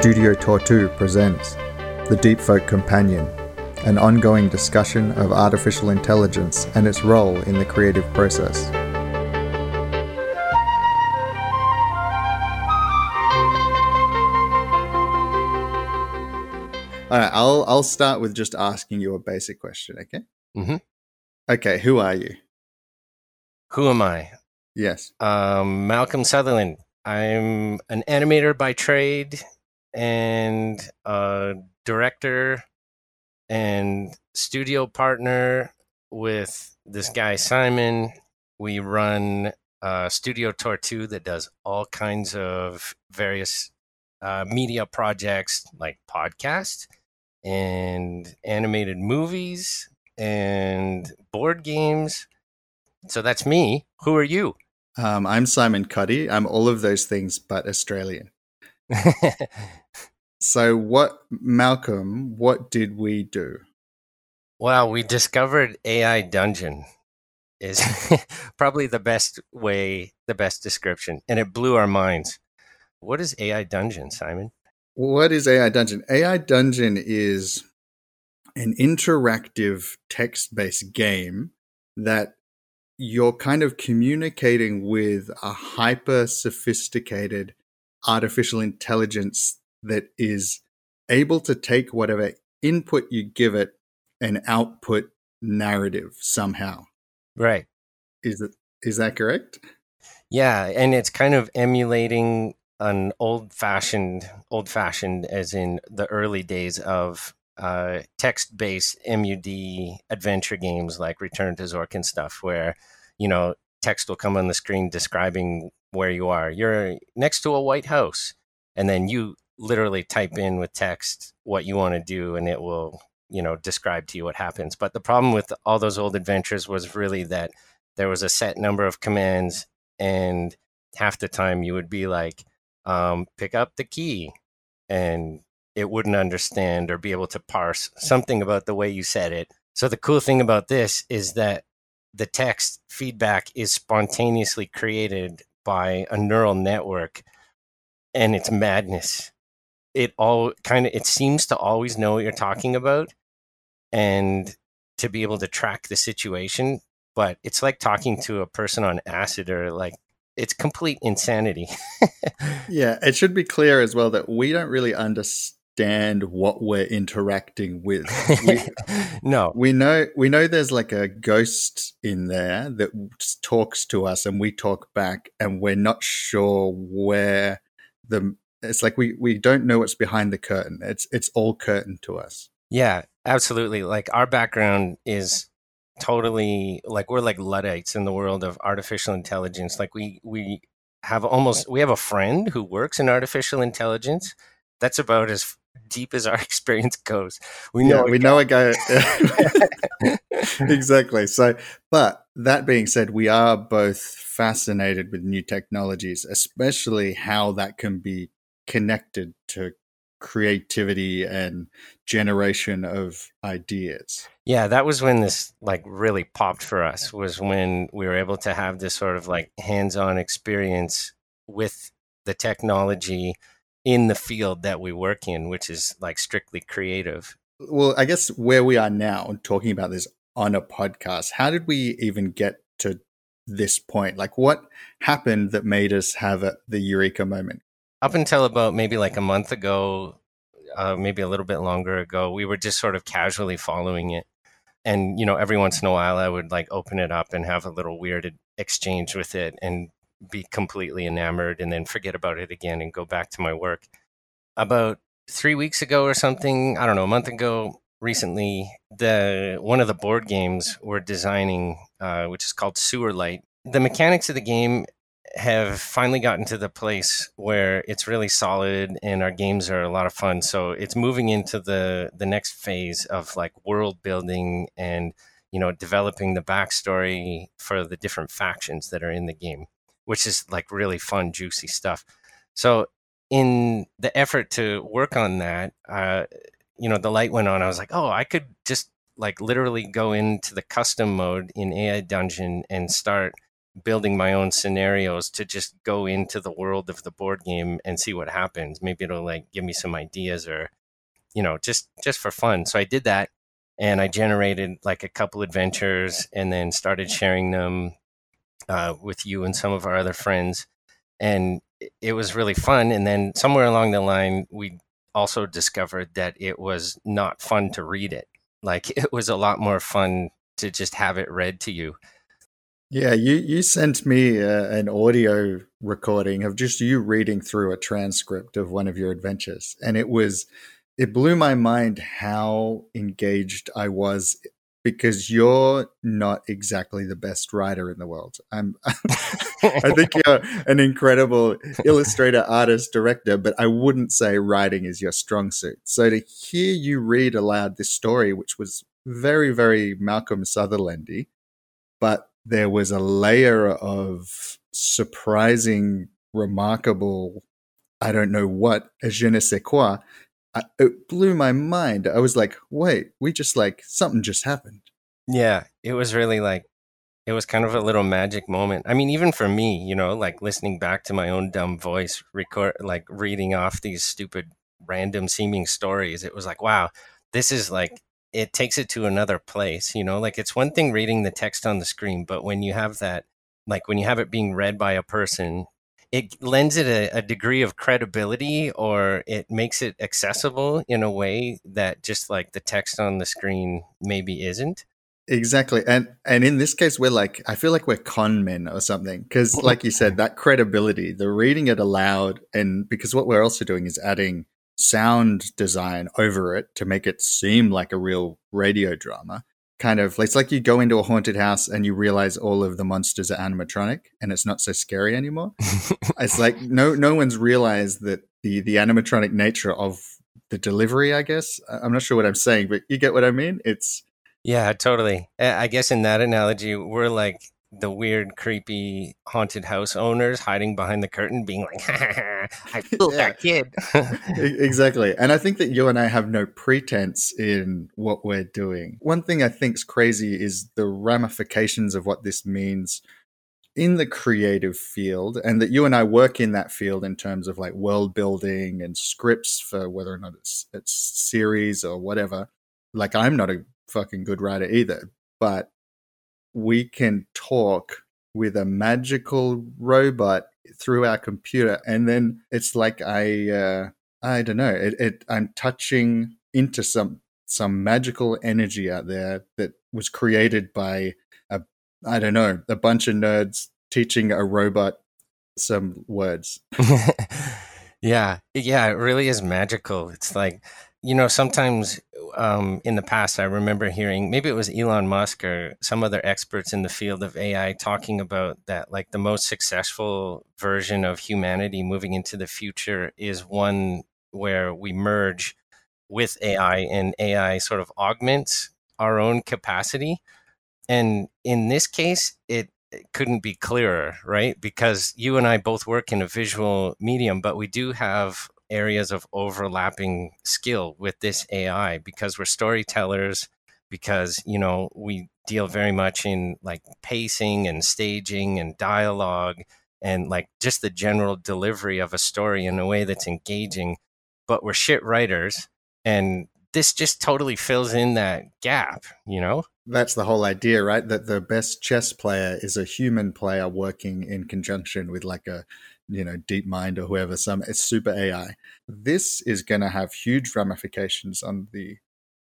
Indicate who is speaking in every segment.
Speaker 1: Studio Tortue presents The Deep Folk Companion, an ongoing discussion of artificial intelligence and its role in the creative process. All right, I'll I'll start with just asking you a basic question, okay?
Speaker 2: Mhm.
Speaker 1: Okay, who are you?
Speaker 2: Who am I?
Speaker 1: Yes.
Speaker 2: Um, Malcolm Sutherland. I'm an animator by trade and a director and studio partner with this guy Simon. We run uh, Studio Tortue that does all kinds of various uh, media projects like podcasts and animated movies and board games. So that's me. Who are you?
Speaker 1: Um, I'm Simon Cottee. I'm all of those things but Australian. So, what, Malcolm, what did we do?
Speaker 2: well, we discovered AI Dungeon is probably the best way, the best description, and it blew our minds. What is AI Dungeon, Simon?
Speaker 1: What is AI Dungeon? AI Dungeon is an interactive text based game that you're kind of communicating with a hyper sophisticated artificial intelligence that is able to take whatever input you give it and output narrative somehow.
Speaker 2: Right.
Speaker 1: Is it is that correct?
Speaker 2: Yeah, and it's kind of emulating an old-fashioned, old-fashioned, as in the early days of uh, text-based MUD adventure games like Return to Zork and stuff, where you know text will come on the screen describing where you are. You're next to a white house, and then you literally type in with text what you want to do, and it will you know describe to you what happens. But the problem with all those old adventures was really that there was a set number of commands and half the time you would be like um, pick up the key and it wouldn't understand or be able to parse something about the way you said it so the cool thing about this is that the text feedback is spontaneously created by a neural network and it's madness it all kind of it seems to always know what you're talking about and to be able to track the situation but it's like talking to a person on acid or like it's complete insanity.
Speaker 1: Yeah, it should be clear as well that we don't really understand what we're interacting with. We,
Speaker 2: no,
Speaker 1: we know we know there's like a ghost in there that talks to us and we talk back and we're not sure where the it's like we we don't know what's behind the curtain. It's it's all curtain to us.
Speaker 2: yeah, absolutely. Like our background is totally like we're like luddites in the world of artificial intelligence. Like we we have almost we have a friend who works in artificial intelligence. That's about as deep as our experience goes. We know a
Speaker 1: we know a guy. exactly. So, but that being said, we are both fascinated with new technologies, especially how that can be connected to creativity and generation of ideas.
Speaker 2: Yeah, that was when this like really popped for us was when we were able to have this sort of like hands-on experience with the technology in the field that we work in, which is like strictly creative.
Speaker 1: Well, I guess where we are now, talking about this on a podcast, how did we even get to this point? Like, what happened that made us have a, the eureka moment?
Speaker 2: Up until about maybe like a month ago, uh, maybe a little bit longer ago, we were just sort of casually following it. And, you know, every once in a while I would like open it up and have a little weird exchange with it and be completely enamored and then forget about it again and go back to my work. About three weeks ago or something, I don't know, a month ago, recently, the one of the board games we're designing, uh, which is called Sewer Light. The mechanics of the game have finally gotten to the place where it's really solid and our games are a lot of fun. So it's moving into the the next phase of like world building and you know developing the backstory for the different factions that are in the game, which is like really fun, juicy stuff. So in the effort to work on that, uh, you know, the light went on. I was like, oh, I could just like literally go into the custom mode in AI Dungeon and start building my own scenarios to just go into the world of the board game and see what happens. Maybe it'll like give me some ideas or, you know, just just for fun. So I did that and I generated like a couple adventures and then started sharing them uh, with you and some of our other friends. And it was really fun. And then somewhere along the line, we also discovered that it was not fun to read it. Like it was a lot more fun to just have it read to you.
Speaker 1: Yeah, you you sent me uh, an audio recording of just you reading through a transcript of one of your adventures, and it was it blew my mind how engaged I was because you're not exactly the best writer in the world. I'm I think you're an incredible illustrator, artist, director, but I wouldn't say writing is your strong suit. So to hear you read aloud this story, which was very, very Malcolm Sutherlandy, but there was a layer of surprising, remarkable, I don't know what, je ne sais quoi. I, it blew my mind. I was like, wait, we just like, something just happened.
Speaker 2: Yeah, it was really like, it was kind of a little magic moment. I mean, even for me, you know, like listening back to my own dumb voice, record, like reading off these stupid, random seeming stories, it was like, wow, this is like it takes it to another place you know like it's one thing reading the text on the screen but when you have that like when you have it being read by a person it lends it a, a, degree of credibility or it makes it accessible in a way that just like the text on the screen maybe isn't.
Speaker 1: Exactly and and in this case we're like i feel like we're con men or something because like you said that credibility the reading it aloud and because what we're also doing is adding sound design over it to make it seem like a real radio drama. Kind of, like it's like you go into a haunted house and you realize all of the monsters are animatronic and it's not so scary anymore. it's like no no one's realized that the the animatronic nature of the delivery. I guess I'm not sure what I'm saying, but you get what I mean. It's
Speaker 2: yeah, totally. I guess in that analogy, we're like the weird, creepy haunted house owners hiding behind the curtain, being like, "I fooled yeah. that kid."
Speaker 1: exactly, and I think that you and I have no pretense in what we're doing. One thing I think's crazy is the ramifications of what this means in the creative field, and that you and I work in that field in terms of like world building and scripts for whether or not it's it's series or whatever. Like, I'm not a fucking good writer either, but we can talk with a magical robot through our computer and then it's like i uh, i don't know it, it, i'm touching into some some magical energy out there that was created by a i don't know a bunch of nerds teaching a robot some words.
Speaker 2: Yeah yeah it really is magical. It's like you know sometimes um, in the past, I remember hearing maybe it was Elon Musk or some other experts in the field of AI talking about that, like the most successful version of humanity moving into the future is one where we merge with AI and AI sort of augments our own capacity. And in this case, it, it couldn't be clearer, right? Because you and I both work in a visual medium, but we do have areas of overlapping skill with this AI because we're storytellers, because, you know, we deal very much in like pacing and staging and dialogue and like just the general delivery of a story in a way that's engaging. But we're shit writers. And this just totally fills in that gap, you know?
Speaker 1: That's the whole idea, right? That the best chess player is a human player working in conjunction with like a you know DeepMind or whoever some it's super ai this is going to have huge ramifications on the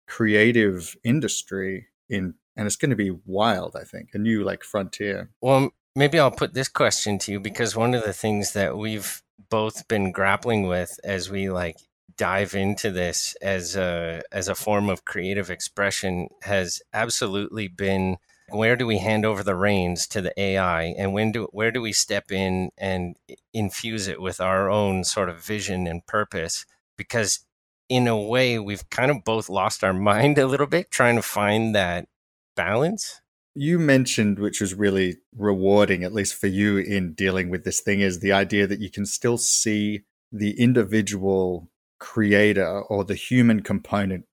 Speaker 1: creative industry in and it's going to be wild i think a new like frontier.
Speaker 2: Well maybe i'll put this question to you because one of the things that we've both been grappling with as we like dive into this as a as a form of creative expression has absolutely been where do we hand over the reins to the AI and when do where do we step in and infuse it with our own sort of vision and purpose? Because in a way we've kind of both lost our mind a little bit trying to find that balance.
Speaker 1: You mentioned which was really rewarding at least for you in dealing with this thing is the idea that you can still see the individual creator or the human component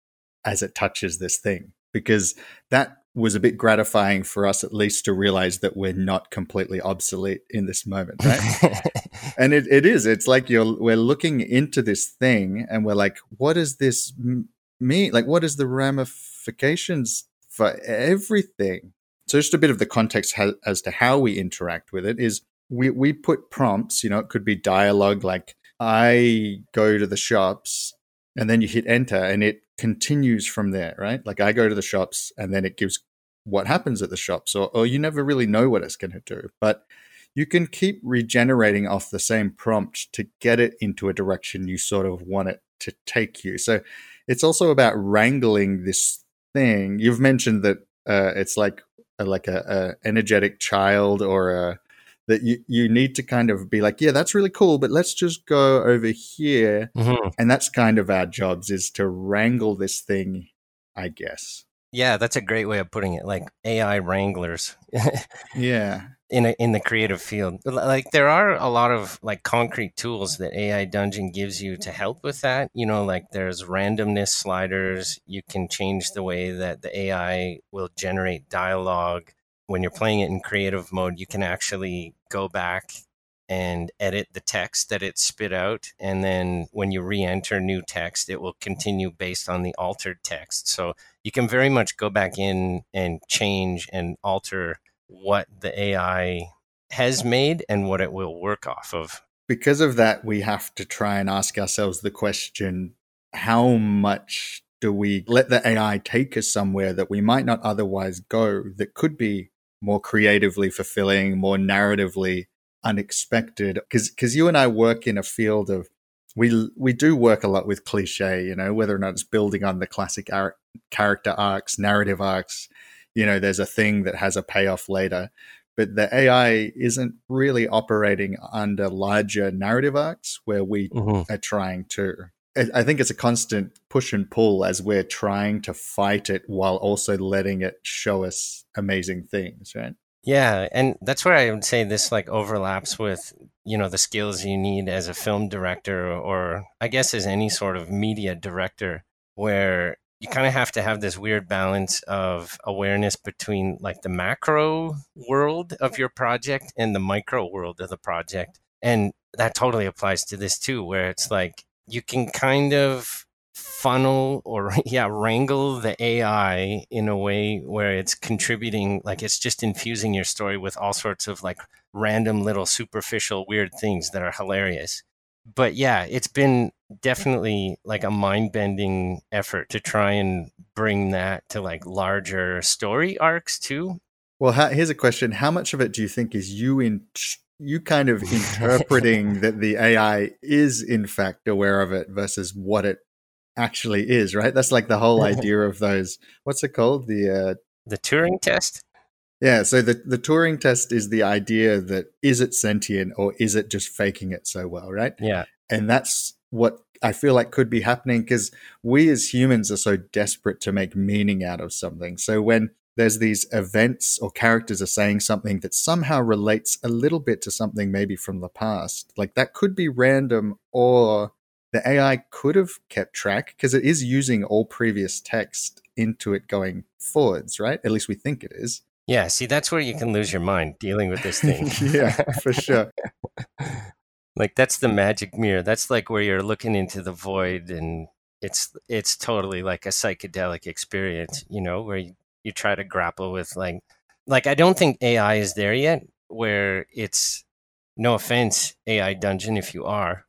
Speaker 1: as it touches this thing. Because that was a bit gratifying for us at least to realize that we're not completely obsolete in this moment right? And it, it is. It's like you're we're looking into this thing and we're like what does this mean? Like what is the ramifications for everything? So just a bit of the context as to how we interact with it is we we put prompts you know it could be dialogue like i go to the shops and then you hit enter and it continues from there, right? Like I go to the shops and then it gives what happens at the shops, or, or you never really know what it's going to do. But you can keep regenerating off the same prompt to get it into a direction you sort of want it to take you. So it's also about wrangling this thing. You've mentioned that uh, it's like a, like a, a energetic child or a that you, you need to kind of be like, yeah, that's really cool, but let's just go over here. Mm-hmm. And that's kind of our jobs is to wrangle this thing, I guess.
Speaker 2: Yeah, that's a great way of putting it. Like AI wranglers.
Speaker 1: yeah.
Speaker 2: In a, in the creative field, like there are a lot of like concrete tools that AI Dungeon gives you to help with that. You know, like there's randomness sliders. You can change the way that the AI will generate dialogue when you're playing it in creative mode, you can actually go back and edit the text that it spit out. And then when you re enter new text, it will continue based on the altered text. So you can very much go back in and change and alter what the AI has made and what it will work off of.
Speaker 1: Because of that, we have to try and ask ourselves the question how much do we let the AI take us somewhere that we might not otherwise go that could be more creatively fulfilling, more narratively unexpected. Because you and I work in a field of we we do work a lot with cliche, you know, whether or not it's building on the classic ar- character arcs, narrative arcs. You know, there's a thing that has a payoff later, but the AI isn't really operating under larger narrative arcs where we mm-hmm. are trying to I think it's a constant push and pull as we're trying to fight it while also letting it show us amazing things, right?
Speaker 2: Yeah, and that's where I would say this like overlaps with you know the skills you need as a film director or I guess as any sort of media director where you kind of have to have this weird balance of awareness between like the macro world of your project and the micro world of the project. And that totally applies to this too where it's like you can kind of funnel or yeah wrangle the ai in a way where it's contributing like it's just infusing your story with all sorts of like random little superficial weird things that are hilarious. But yeah it's been definitely like a mind-bending effort to try and bring that to like larger story arcs too.
Speaker 1: Well here's a question. How much of it do you think is you in you kind of interpreting that the AI is in fact aware of it versus what it actually is, right? That's like the whole idea of those. What's it called? The uh,
Speaker 2: the Turing test.
Speaker 1: Yeah. So the the Turing test is the idea that is it sentient or is it just faking it so well, right?
Speaker 2: Yeah.
Speaker 1: And that's what I feel like could be happening because we as humans are so desperate to make meaning out of something. So when there's these events or characters are saying something that somehow relates a little bit to something maybe from the past. Like that could be random or the AI could have kept track because it is using all previous text into it going forwards, right? At least we think it is.
Speaker 2: Yeah, see, that's where you can lose your mind dealing with this thing.
Speaker 1: yeah, for sure.
Speaker 2: like that's the magic mirror. That's like where you're looking into the void and it's it's totally like a psychedelic experience, you know, where you you try to grapple with like like I don't think AI is there yet where it's no offense AI dungeon if you are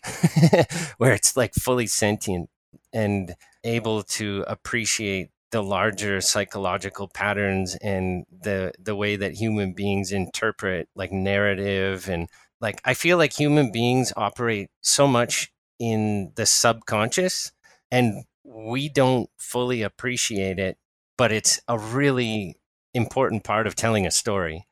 Speaker 2: where it's like fully sentient and able to appreciate the larger psychological patterns and the the way that human beings interpret like narrative and like I feel like human beings operate so much in the subconscious and we don't fully appreciate it but it's a really important part of telling a story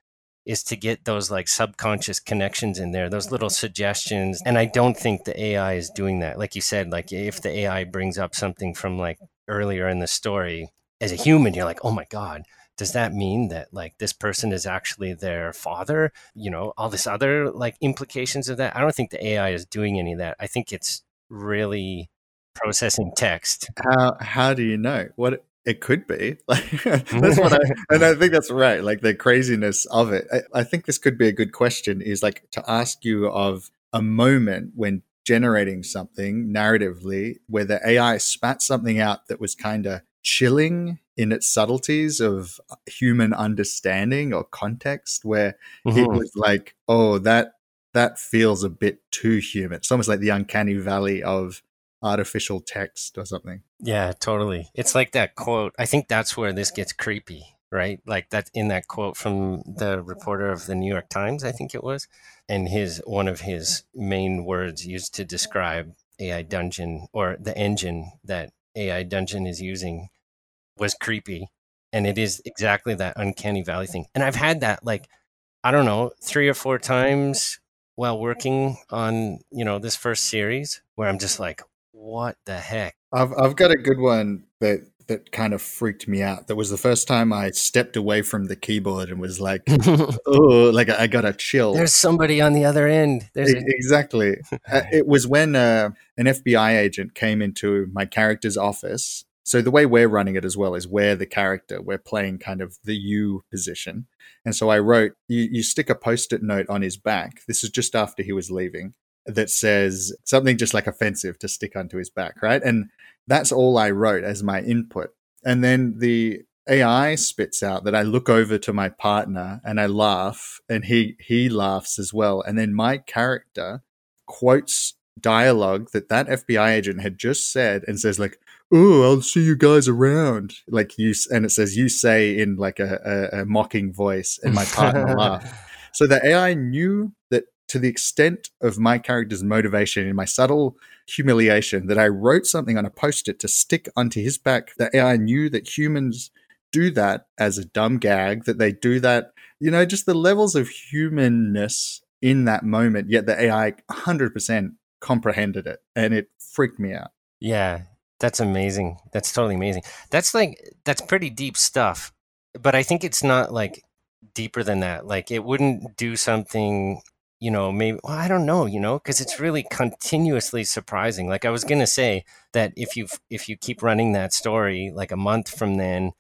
Speaker 2: is to get those like subconscious connections in there, those little mm-hmm. suggestions. And I don't think the AI is doing that. Like you said, like if the AI brings up something from like earlier in the story, as a human, you're like, oh my God, does that mean that like this person is actually their father? You know, all this other like implications of that. I don't think the AI is doing any of that. I think it's really processing text.
Speaker 1: How how do you know? What it could be. Like that's what I and I think that's right. Like the craziness of it. I, I think this could be a good question. Is like to ask you of a moment when generating something narratively where the AI spat something out that was kind of chilling in its subtleties of human understanding or context where mm-hmm. it was like oh that that feels a bit too human it's almost like the uncanny valley of artificial text or something.
Speaker 2: Yeah totally. It's like that quote i think that's where this gets creepy right? Like that in that quote from the reporter of the new york times i think it was and his one of his main words used to describe ai dungeon or the engine that ai dungeon is using was creepy and it is exactly that uncanny valley thing. And i've had that like i don't know three or four times while working on you know this first series where i'm just like what the heck?
Speaker 1: I've, I've got a good one that that kind of freaked me out. That was the first time i stepped away from the keyboard and was like oh like i got a chill.
Speaker 2: There's somebody on the other end. There's
Speaker 1: a- exactly. Uh, it was when uh, an fbi agent came into my character's office. So the way we're running it as well is we're the character. We're playing kind of the you position. And so I wrote, you, you stick a post-it note on his back. This is just after he was leaving that says something just like offensive to stick onto his back, right? And that's all I wrote as my input. And then the AI spits out that I look over to my partner and I laugh and he he laughs as well. And then my character quotes dialogue that that FBI agent had just said and says like, "Oh, I'll see you guys around." Like you, and it says you say in like a, a, a mocking voice, and my partner laughs. So the AI knew that to the extent of my character's motivation in my subtle humiliation that I wrote something on a post-it to stick onto his back. The AI knew that humans do that as a dumb gag, that they do that, you know, just the levels of humanness in that moment, yet the AI 100% comprehended it and it freaked me out.
Speaker 2: Yeah, that's amazing. That's totally amazing. That's like that's pretty deep stuff. But I think it's not like deeper than that. Like it wouldn't do something, you know, maybe well, I don't know, you know, because it's really continuously surprising. Like I was gonna say that if you if you keep running that story like a month from then,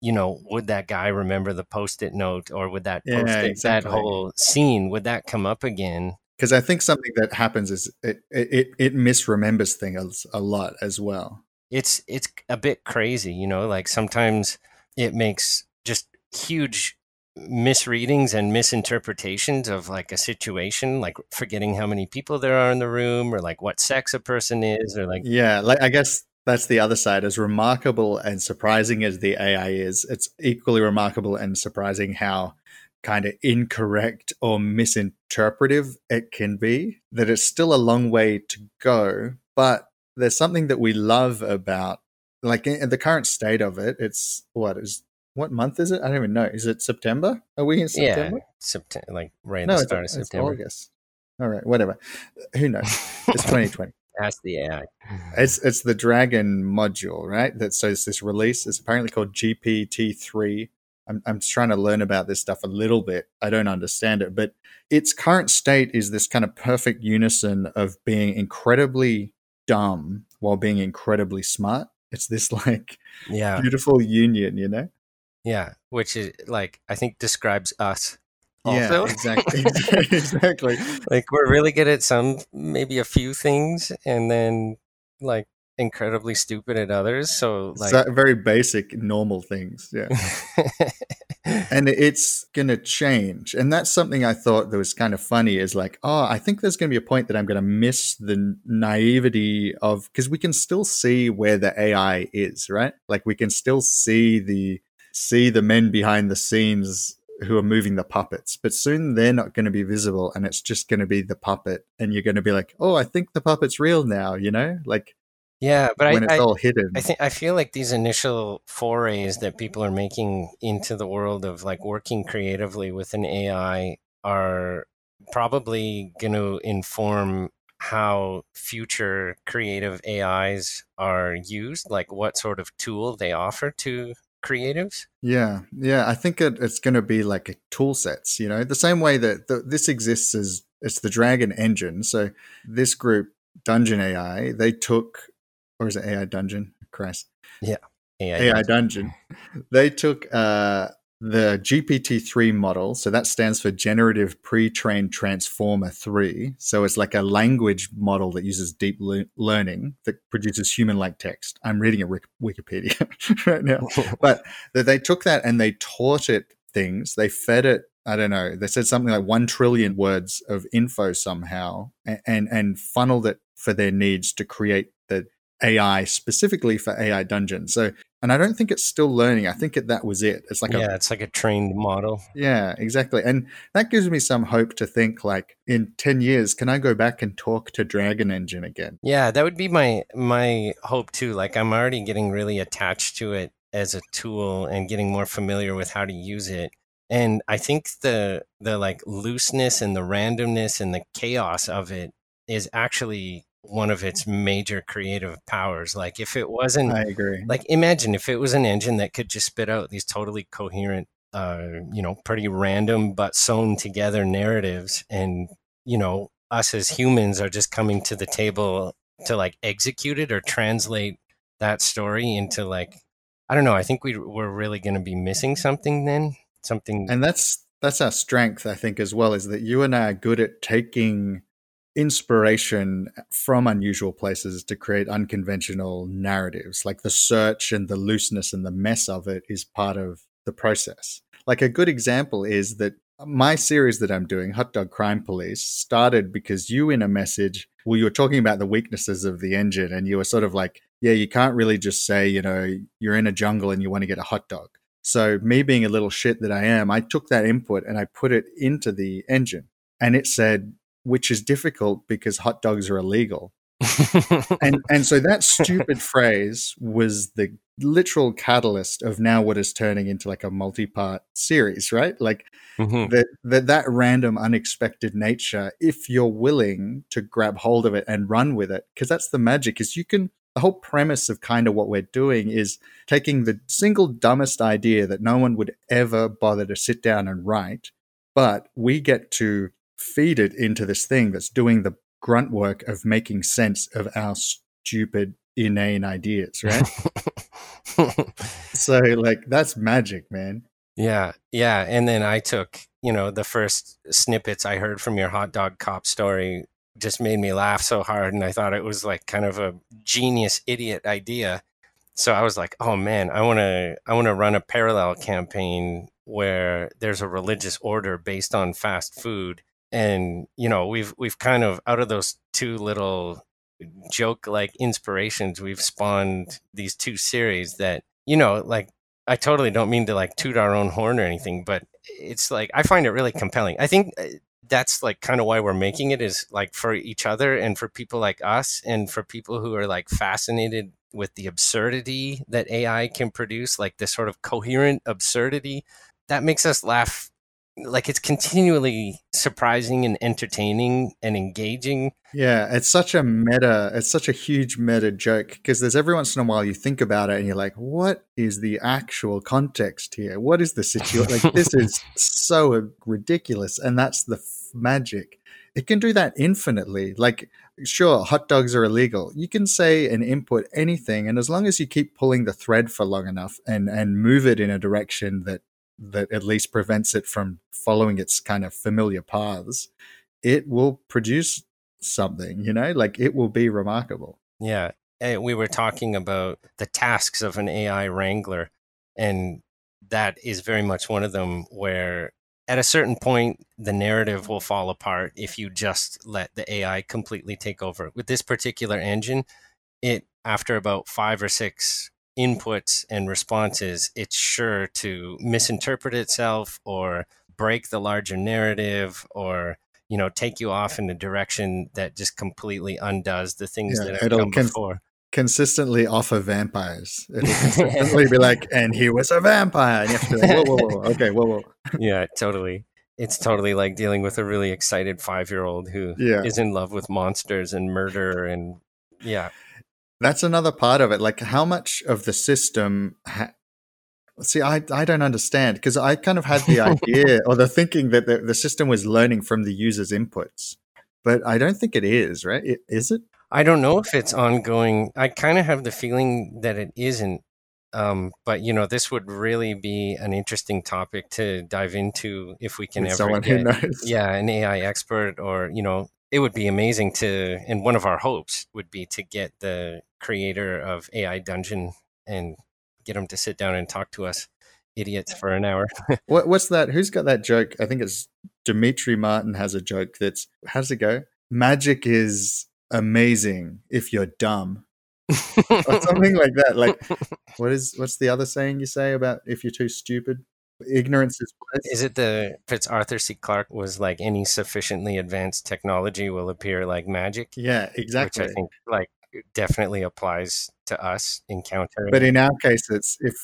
Speaker 2: you know, would that guy remember the post-it note or would that yeah, post-it, exactly. that whole scene would that come up again?
Speaker 1: because I think something that happens is it it it misremembers things a lot as well.
Speaker 2: It's it's a bit crazy, you know. Like sometimes it makes just huge misreadings and misinterpretations of like a situation, like forgetting how many people there are in the room, or like what sex a person is, or like
Speaker 1: yeah, like I guess that's the other side. As remarkable and surprising as the AI is, it's equally remarkable and surprising how kind of incorrect or misinterpretive it can be, that it's still a long way to go. But there's something that we love about, like in the current state of it, it's what is what month is it? I don't even know. Is it September? Are we in September?
Speaker 2: Yeah, September, like right at no, the start of September.
Speaker 1: It's August. All right, whatever. Who knows? It's 2020.
Speaker 2: Ask the AI.
Speaker 1: It's it's the Dragon module, right? That so it's this release. It's apparently called GPT three I'm, I'm trying to learn about this stuff a little bit. I don't understand it, but its current state is this kind of perfect unison of being incredibly dumb while being incredibly smart. It's this like
Speaker 2: yeah.
Speaker 1: beautiful union, you know?
Speaker 2: Yeah, which is like I think describes us.
Speaker 1: Also. Yeah, exactly. exactly.
Speaker 2: like we're really good at some, maybe a few things, and then like incredibly stupid at others. So like
Speaker 1: so very basic, normal things. Yeah. and it's going to change. And that's something I thought that was kind of funny is like, oh, I think there's going to be a point that I'm going to miss the naivety of, because we can still see where the AI is, right? Like we can still see the, see the men behind the scenes who are moving the puppets, but soon they're not going to be visible and it's just going to be the puppet. And you're going to be like, oh, I think the puppet's real now, you know? Like
Speaker 2: yeah, but
Speaker 1: when
Speaker 2: I,
Speaker 1: it's I, all hidden.
Speaker 2: I think I feel like these initial forays that people are making into the world of like working creatively with an AI are probably going to inform how future creative AIs are used, like what sort of tool they offer to creatives.
Speaker 1: Yeah, yeah, I think it, it's going to be like tool sets. You know, the same way that the, this exists as it's the Dragon engine. So this group Dungeon AI, they took or is it AI Dungeon? Christ.
Speaker 2: Yeah. AI,
Speaker 1: AI Dungeon, they took uh, the GPT-3 model. So that stands for Generative Pre-trained Transformer 3. So it's like a language model that uses deep le- learning that produces human-like text. I'm reading a Wikipedia right now, but they took that and they taught it things. They fed it I don't know. They said something like one trillion words of info somehow, and and, and funneled it for their needs to create the AI specifically for AI Dungeon. So, and I don't think it's still learning. I think it, that was it. It's like
Speaker 2: yeah, a, it's like a trained model.
Speaker 1: Yeah, exactly. And that gives me some hope to think like in 10 years can I go back and talk to Dragon Engine again?
Speaker 2: Yeah, that would be my my hope too. Like I'm already getting really attached to it as a tool and getting more familiar with how to use it. And I think the the like looseness and the randomness and the chaos of it is actually one of its major creative powers. Like if it wasn't,
Speaker 1: I agree.
Speaker 2: Like imagine if it was an engine that could just spit out these totally coherent, uh, you know, pretty random but sewn together narratives, and you know, us as humans are just coming to the table to like execute it or translate that story into like, I don't know. I think we we're really going to be missing something then. Something,
Speaker 1: and that's that's our strength, I think, as well, is that you and I are good at taking inspiration from unusual places to create unconventional narratives. Like the search and the looseness and the mess of it is part of the process. Like a good example is that my series that I'm doing, Hot Dog Crime Police, started because you, in a message, well, you were talking about the weaknesses of the engine, and you were sort of like, yeah, you can't really just say, you know, you're in a jungle and you want to get a hot dog. So, me being a little shit that I am, I took that input and I put it into the engine. And it said, which is difficult because hot dogs are illegal. and and so that stupid phrase was the literal catalyst of now what is turning into like a multi-part series, right? Like mm-hmm. that that that random unexpected nature if you're willing to grab hold of it and run with it because that's the magic is you can the whole premise of kind of what we're doing is taking the single dumbest idea that no one would ever bother to sit down and write but we get to feed it into this thing that's doing the grunt work of making sense of our stupid inane ideas right? So like that's magic man.
Speaker 2: Yeah yeah and then i took you know the first snippets i heard from your hot dog cop story just made me laugh so hard and i thought it was like kind of a genius idiot idea. So i was like oh man i want to i want to run a parallel campaign where there's a religious order based on fast food and you know we've we've kind of out of those two little joke like inspirations we've spawned these two series that you know like i totally don't mean to like toot our own horn or anything but it's like i find it really compelling. I think uh, that's like kind of why we're making it is like for each other and for people like us and for people who are like fascinated with the absurdity that ai can produce like this sort of coherent absurdity that makes us laugh like it's continually surprising and entertaining and engaging.
Speaker 1: Yeah, it's such a meta, it's such a huge meta joke because there's every once in a while you think about it and you're like, what is the actual context here? What is the situation? like, this is so ridiculous. And that's the f- magic. It can do that infinitely. Like, sure, hot dogs are illegal. You can say and input anything. And as long as you keep pulling the thread for long enough and, and move it in a direction that that at least prevents it from following its kind of familiar paths, it will produce something, you know, like it will be remarkable.
Speaker 2: Yeah. We were talking about the tasks of an AI wrangler, and that is very much one of them where at a certain point the narrative will fall apart if you just let the AI completely take over. With this particular engine, it after about 5 or 6 inputs and responses, it's sure to misinterpret itself or break the larger narrative or you know take you off in a direction that just completely undoes the things yeah, that have come con- before.
Speaker 1: Consistently offer vampires. It'll consistently be like, and he was a vampire. And you have to be like, whoa, whoa, whoa. Okay, whoa, whoa.
Speaker 2: Yeah, totally. It's totally like dealing with a really excited five year old who yeah. is in love with monsters and murder and yeah.
Speaker 1: That's another part of it. Like how much of the system ha- See, I, I don't understand because I kind of had the idea or the thinking that the, the system was learning from the user's inputs, but I don't think it is, right? It, is it?
Speaker 2: I don't know if it's ongoing. I kind of have the feeling that it isn't. Um, but you know, this would really be an interesting topic to dive into if we can
Speaker 1: With
Speaker 2: ever
Speaker 1: someone who knows.
Speaker 2: yeah, an AI expert, or you know, it would be amazing to. And one of our hopes would be to get the creator of AI Dungeon and get him to sit down and talk to us idiots for an hour.
Speaker 1: What, what's that? Who's got that joke? I think it's Demetri Martin has a joke that's how does it go? Magic is amazing if you're dumb. or something like that. Like what is what's the other saying you say about if you're too stupid? Ignorance is bliss.
Speaker 2: Is it the Fitz Arthur C. Clarke was like any sufficiently advanced technology will appear like magic,
Speaker 1: Yeah, exactly.
Speaker 2: which I think like definitely applies to us encountering.
Speaker 1: But in our case, it's if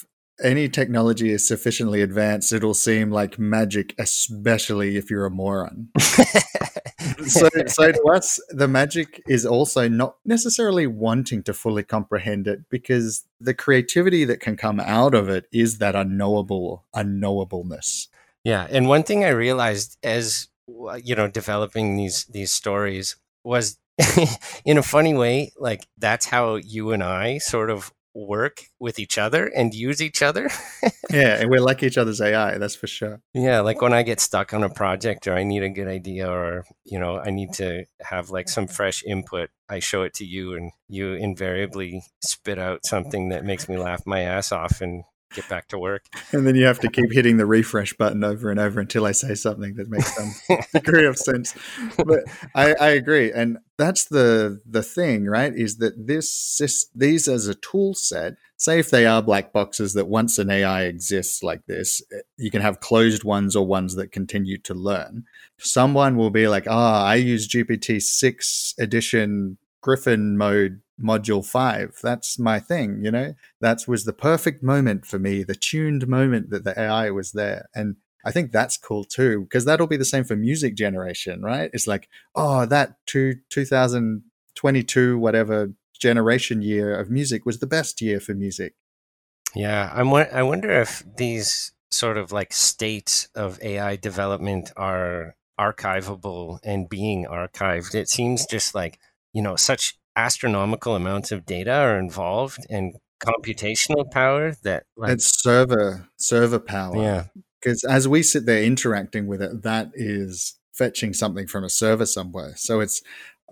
Speaker 1: any technology is sufficiently advanced, it'll seem like magic, especially if you're a moron. so, so to us, the magic is also not necessarily wanting to fully comprehend it because the creativity that can come out of it is that unknowable unknowableness.
Speaker 2: Yeah, and one thing I realized as uh, you know developing these these stories was in a funny way like that's how you and I sort of work with each other and use each other.
Speaker 1: Yeah, and we're like each other's AI, that's for sure.
Speaker 2: yeah, like when I get stuck on a project or I need a good idea or you know I need to have like some fresh input, I show it to you and you invariably spit out something that makes me laugh my ass off and get back to work.
Speaker 1: And then you have to keep hitting the refresh button over and over until I say something that makes some degree of sense. But I, I agree, and that's the the thing, right? Is that this these as a tool set. Say if they are black boxes that once an AI exists like this, eh, you can have closed ones or ones that continue to learn. Someone will be like, "Ah, I use GPT six edition Griffin mode module five. That's my thing." You know, that was the perfect moment for me, the tuned moment that the AI was there, and I think that's cool too, because that'll be the same for music generation, right? It's like, oh, that two, 2022, whatever generation year of music was the best year for music.
Speaker 2: Yeah, I'm. I wonder if these sort of like states of AI development are archivable and being archived. It seems just like you know such astronomical amounts of data are involved and computational power that like
Speaker 1: It's server server power.
Speaker 2: yeah
Speaker 1: Because as we sit there interacting with it, that is fetching something from a server somewhere. So it's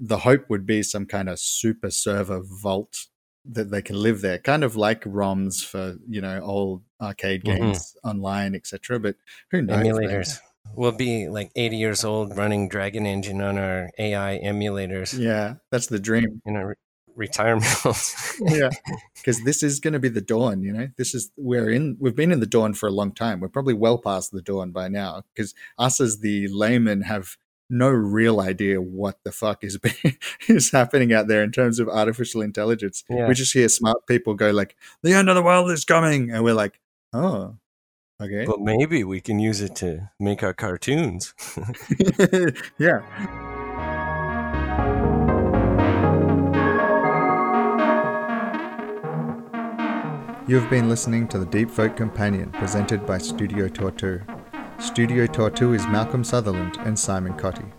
Speaker 1: the hope would be some kind of super server vault that they can live there, kind of like ROMs for you know old arcade
Speaker 2: Mhm.
Speaker 1: games online, etc. But who knows?
Speaker 2: emulators. We'll be like 80 years old running Dragon Engine on our AI emulators.
Speaker 1: Yeah, that's the dream.
Speaker 2: in our re- retirement
Speaker 1: yeah because this is going to be the dawn you know? This is we're in we've been in the dawn for a long time. We're probably well past the dawn by now because us as the layman have no real idea what the fuck is being, is happening out there in terms of artificial intelligence.
Speaker 2: Yeah.
Speaker 1: we just hear smart people go like the end of the world is coming and we're like oh okay
Speaker 2: But maybe we can use it to make our cartoons.
Speaker 1: yeah You have been listening to the Deep Folk Companion presented by Studio Tortue. Studio Tortue is Malcolm Sutherland and Simon Cottee.